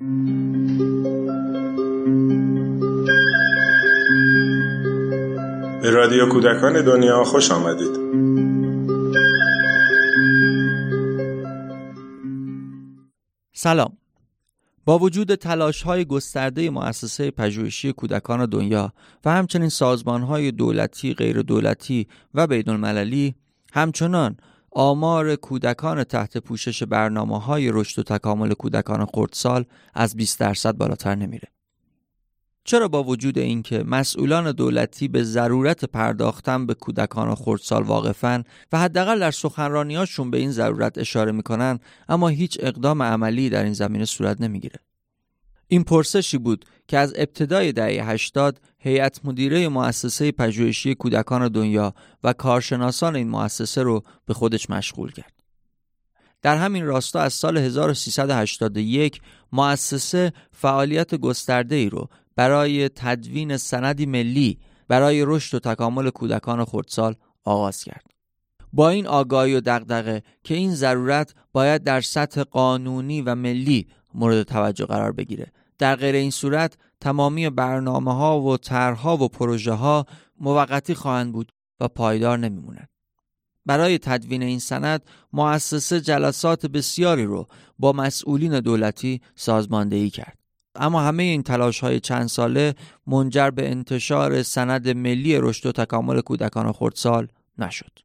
به رادیو کودکان دنیا خوش آمدید. سلام. با وجود تلاش های گسترده مؤسسه پژوهشی کودکان دنیا و همچنین سازمان های دولتی، غیر دولتی و بین همچنان آمار کودکان تحت پوشش برنامه های رشد و تکامل کودکان خردسال از 20 درصد بالاتر نمیره. چرا با وجود اینکه مسئولان دولتی به ضرورت پرداختن به کودکان خردسال واقفن و حداقل در سخنرانیاشون به این ضرورت اشاره می‌کنن اما هیچ اقدام عملی در این زمینه صورت نمی‌گیره این پرسشی بود که از ابتدای دهه 80 هیئت مدیره مؤسسه پژوهشی کودکان دنیا و کارشناسان این مؤسسه رو به خودش مشغول کرد. در همین راستا از سال 1381 مؤسسه فعالیت گسترده ای رو برای تدوین سندی ملی برای رشد و تکامل کودکان خردسال آغاز کرد. با این آگاهی و دغدغه که این ضرورت باید در سطح قانونی و ملی مورد توجه قرار بگیره. در غیر این صورت تمامی برنامه ها و طرحها و پروژه ها موقتی خواهند بود و پایدار نمیمونند. برای تدوین این سند مؤسسه جلسات بسیاری رو با مسئولین دولتی سازماندهی کرد. اما همه این تلاش های چند ساله منجر به انتشار سند ملی رشد و تکامل کودکان خردسال نشد.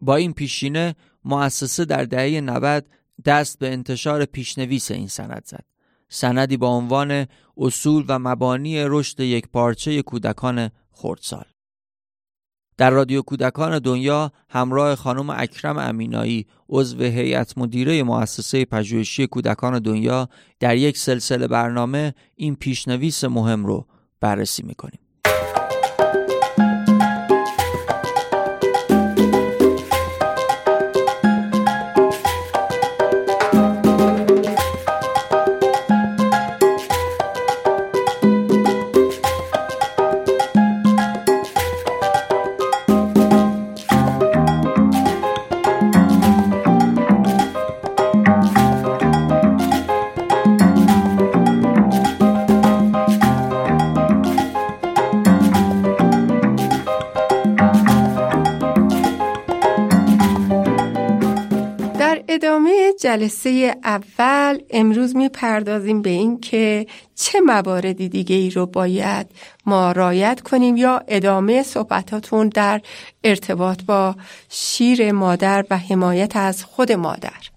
با این پیشینه مؤسسه در دهه 90 دست به انتشار پیشنویس این سند زد. سندی با عنوان اصول و مبانی رشد یک پارچه کودکان خردسال. در رادیو کودکان دنیا همراه خانم اکرم امینایی عضو هیئت مدیره مؤسسه پژوهشی کودکان دنیا در یک سلسله برنامه این پیشنویس مهم رو بررسی می‌کنیم. جلسه اول امروز می‌پردازیم به این که چه مواردی دیگه ای رو باید ما رایت کنیم یا ادامه صحبتاتون در ارتباط با شیر مادر و حمایت از خود مادر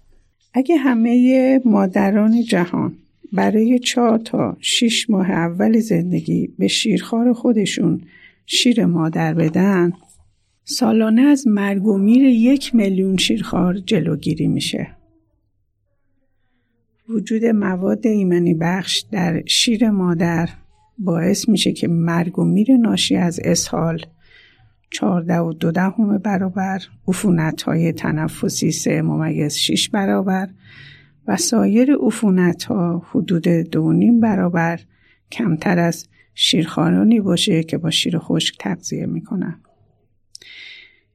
اگه همه مادران جهان برای چهار تا شیش ماه اول زندگی به شیرخوار خودشون شیر مادر بدن سالانه از مرگ و میر یک میلیون شیرخوار جلوگیری میشه. وجود مواد ایمنی بخش در شیر مادر باعث میشه که مرگ و میر ناشی از اسهال 14 و دو دهم برابر عفونت های تنفسی سه ممیز 6 برابر و سایر عفونت ها حدود دو نیم برابر. کمتر از شیرخوارانی باشه که با شیر خشک تغذیه می‌کنن.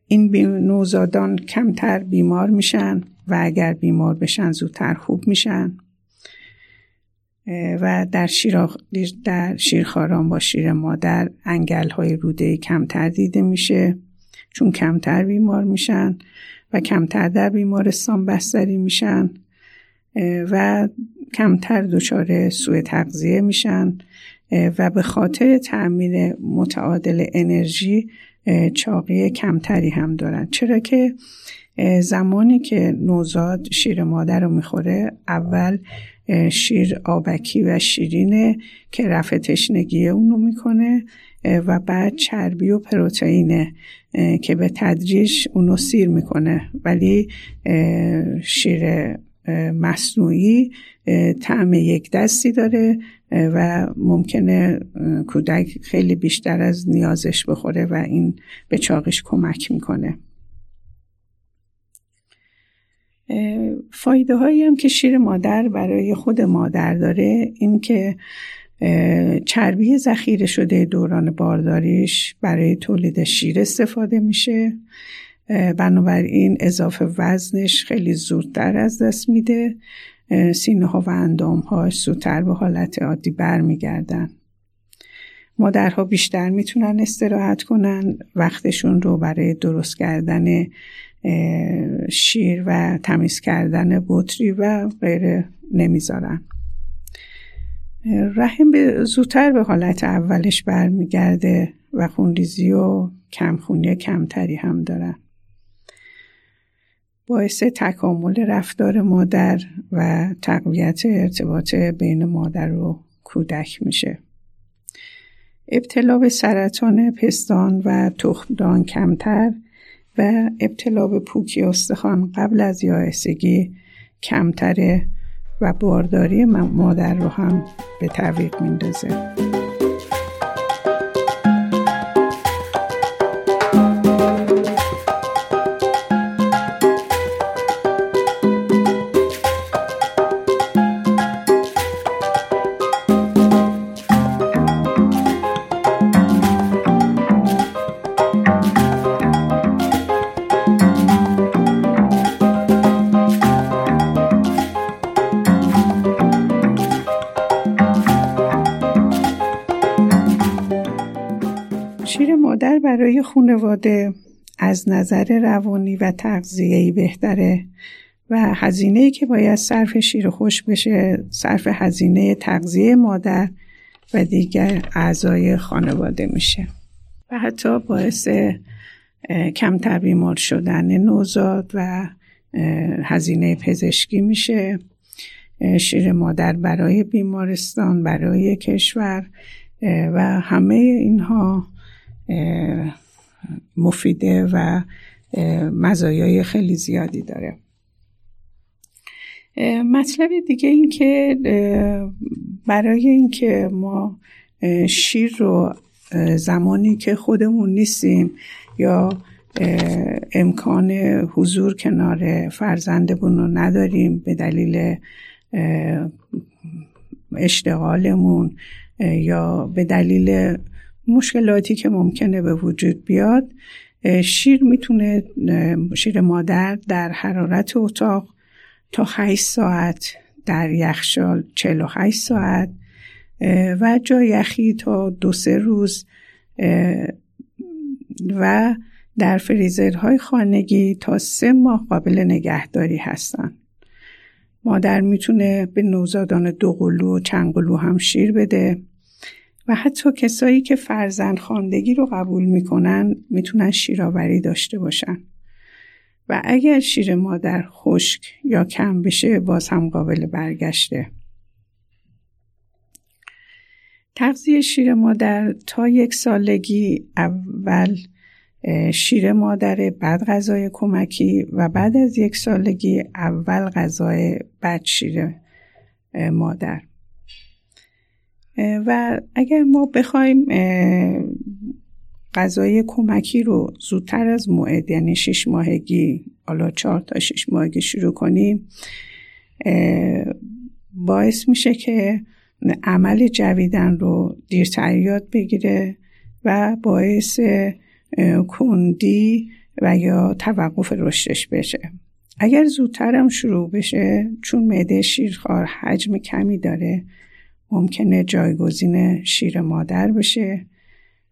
این نوزادان کمتر بیمار میشن. و اگر بیمار بشن زودتر خوب میشن. و در, در شیرخواران با شیر مادر انگل های روده کمتر دیده میشه چون کمتر بیمار میشن و کمتر در بیمارستان بستری میشن و کمتر دچار سوء تغذیه میشن و به خاطر تعمیر متعادل انرژی چاقی کمتری هم دارن. چرا که زمانی که نوزاد شیر مادر رو می‌خوره اول شیر آبکی و شیرینه که رفع تشنگی اونو می‌کنه و بعد چربی و پروتئینه که به تدریج اونو سیر می‌کنه. ولی شیر مصنوعی طعم یک دستی داره و ممکنه کودک خیلی بیشتر از نیازش بخوره و این به چاقش کمک می‌کنه. فایده هایی هم که شیر مادر برای خود مادر داره این که چربی ذخیره شده دوران بارداریش برای تولید شیر استفاده میشه. بنابراین اضافه وزنش خیلی زودتر از دست میده. سینه ها و اندام ها زودتر به حالت عادی برمیگردن. مادرها بیشتر می‌تونن استراحت کنن وقتشون رو برای درست کردن شیر و تمیز کردن بطری و غیره نمی‌ذارن. رحم به زودتر به حالت اولش برمیگرده و خونریزی و کمخونی کمتری هم دارن باعث تکامل رفتار مادر و تقویت ارتباط بین مادر و کودک میشه. ابتلا به سرطان پستان و تخمدان کمتر و ابتلا به پوکی استخوان قبل از یائسگی کمتره و بارداری مادر رو هم به تعویق میندازه. برای خانواده از نظر روانی و تغذیه‌ای بهتره و هزینه‌ای که باید صرف شیر خوش بشه صرف هزینه تغذیه مادر و دیگر اعضای خانواده میشه. و حتی باعث کمتر بیمار شدن نوزاد و هزینه پزشکی میشه. شیر مادر برای بیمارستان برای کشور و همه اینها مفیده و مزایای خیلی زیادی داره. مطلب دیگه این که برای اینکه ما شیر رو زمانی که خودمون نیستیم یا امکان حضور کنار فرزندمون رو نداریم به دلیل اشتغالمون یا به دلیل مشکلاتی که ممکنه به وجود بیاد شیر می‌تونه شیر مادر در حرارت اتاق تا 8 ساعت در یخچال 48 ساعت و جا یخی تا دو سه روز و در فریزرهای خانگی تا سه ماه قابل نگهداری هستن. مادر می‌تونه به نوزادان دو قلو و چند قلو هم شیر بده. و حتی کسایی که فرزند خواندگی رو قبول می‌کنن می‌تونن شیرآوری داشته باشن. و اگر شیر مادر خشک یا کم بشه باز هم قابل برگشته. تغذیه شیر مادر تا یک سالگی اول شیر مادر بعد غذای کمکی و بعد از یک سالگی اول غذای بعد شیر مادر. و اگر ما بخوایم غذای کمکی رو زودتر از موعد یعنی شش ماهگی حالا چهار تا شش ماهگی شروع کنیم باعث میشه که عمل جویدن رو دیرتر یاد بگیره و باعث کندی و یا توقف رشدش بشه. اگر زودترم شروع بشه چون معده شیرخوار حجم کمی داره ممکنه جایگزین شیر مادر بشه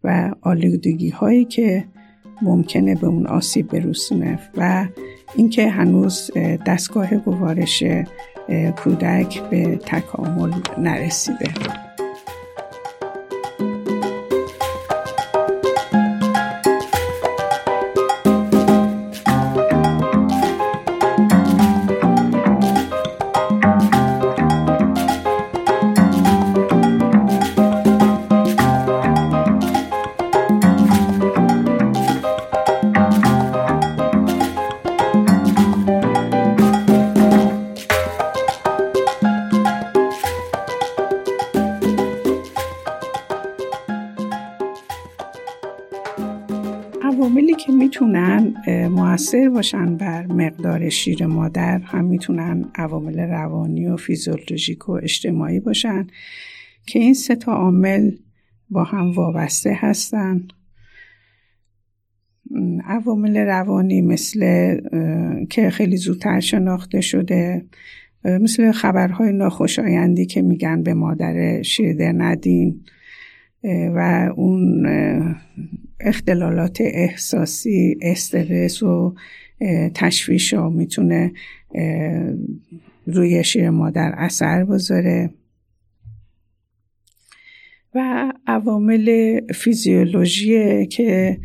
و آلودگی هایی که ممکنه به اون آسیب برسونه و اینکه هنوز دستگاه گوارش کودک به تکامل نرسیده. مؤثر باشن بر مقدار شیر مادر هم می‌تونن عوامل روانی و فیزیولوژیک و اجتماعی باشن که این سه تا عامل با هم وابسته هستن. عوامل روانی مثل که خیلی زودتر شناخته شده مثل خبرهای ناخوشایندی که میگن به مادر شیرده ندین و اون اختلالات احساسی استرس و تشویش ها می‌تونه روی شیر مادر اثر بذاره. و عوامل فیزیولوژی که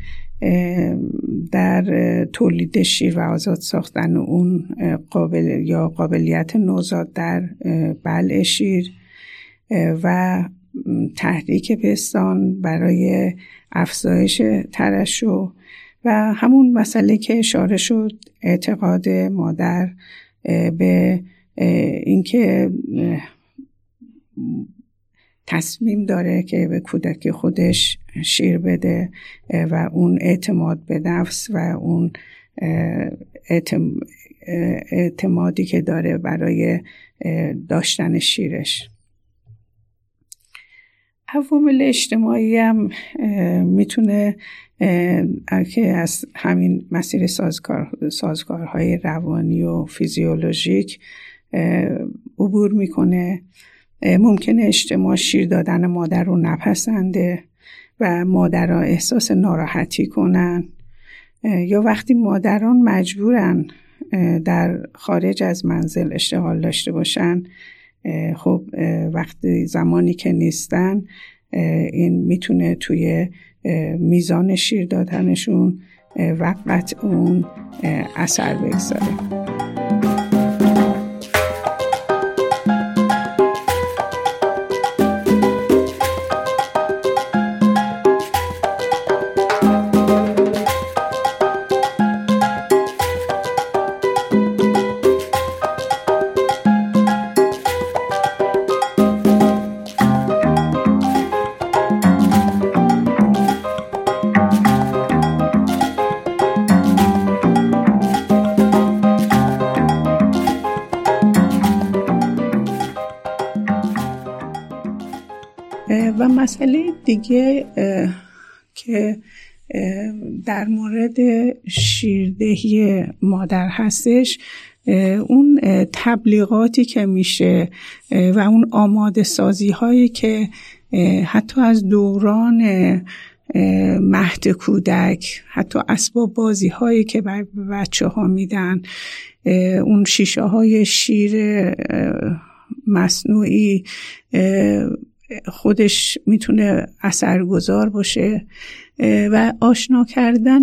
در تولید شیر و آزاد ساختن اون قابل یا قابلیت نوزاد در بلع شیر و تحریک پستان برای افزایش ترشو و همون مسئله که اشاره شد اعتقاد مادر به اینکه تصمیم داره که به کودک خودش شیر بده و اون اعتماد به نفس و اون اعتمادی که داره برای داشتن شیرش. عوامل اجتماعی هم می‌تونه که از همین مسیر سازگار، سازگارهای روانی و فیزیولوژیک عبور می‌کنه. ممکنه اجتماع شیر دادن مادر رو نپسنده و مادرها احساس ناراحتی کنن. یا وقتی مادران مجبورن در خارج از منزل اشتغال داشته باشن خب وقتی زمانی که نیستن این می‌تونه توی میزان شیر دادنشون وقت اون اثر بگذاره. مسئله دیگه که در مورد شیردهی مادر هستش اون تبلیغاتی که میشه و اون آماده سازی هایی که حتی از دوران مهد کودک حتی اسباب بازی هایی که بر بچه ها میدن اون شیشه های شیر مصنوعی خودش می‌تونه اثرگذار باشه و آشنا کردن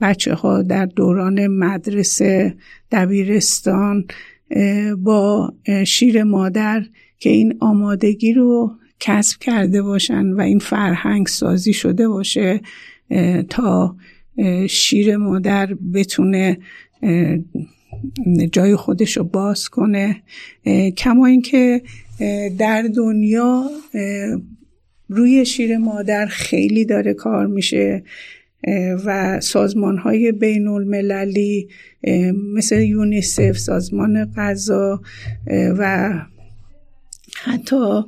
بچه ها در دوران مدرسه دبیرستان با شیر مادر که این آمادگی رو کسب کرده باشن و این فرهنگ سازی شده باشه تا شیر مادر بتونه جای خودش رو باز کنه. کما اینکه در دنیا روی شیر مادر خیلی داره کار میشه و سازمان های بین المللی مثل یونیسف سازمان غذا و حتی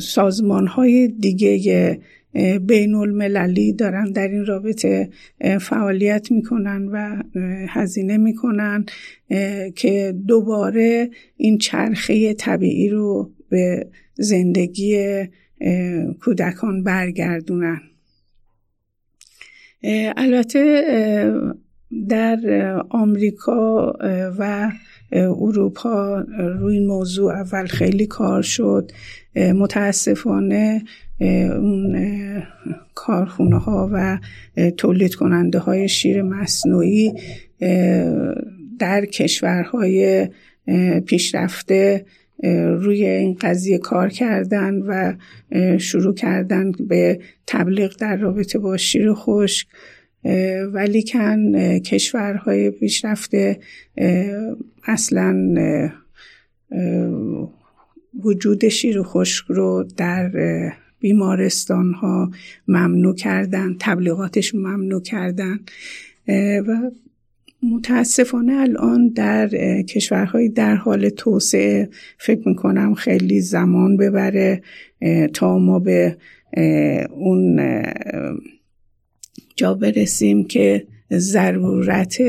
سازمان های دیگه بین المللی دارن در این رابطه فعالیت می‌کنن و هزینه می‌کنن که دوباره این چرخه طبیعی رو به زندگی کودکان برگردونن. البته در آمریکا و اروپا روی این موضوع اول خیلی کار شد. متاسفانه اون کارخونه ها و تولید کننده های شیر مصنوعی در کشورهای پیشرفته روی این قضیه کار کردن و شروع کردن به تبلیغ در رابطه با شیر خشک. ولی کن کشورهای پیشرفته اصلا وجود شیر خشک رو در بیمارستان ها ممنوع کردن تبلیغاتش ممنوع کردن. و متاسفانه الان در کشورهای در حال توسعه فکر می‌کنم خیلی زمان ببره تا ما به اون جا برسیم که ضرورت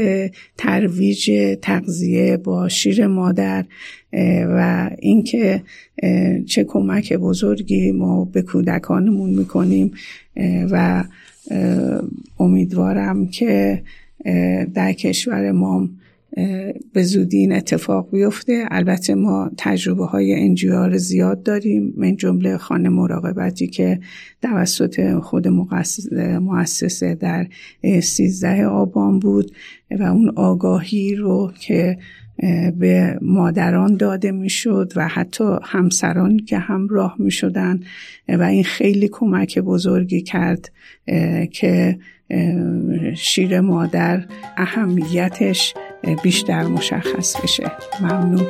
ترویج تغذیه با شیر مادر و اینکه چه کمک بزرگی ما به کودکانمون می‌کنیم. و امیدوارم که در کشور ما به زودی این اتفاق بیفته. البته ما تجربه های انجیار زیاد داریم من جمله خانه مراقبتی که توسط خود مؤسسه در سیزده آبان بود و اون آگاهی رو که به مادران داده می‌شد و حتی همسران که همراه می شدن و این خیلی کمک بزرگی کرد که شیر مادر اهمیتش بیشتر مشخص بشه. ممنون.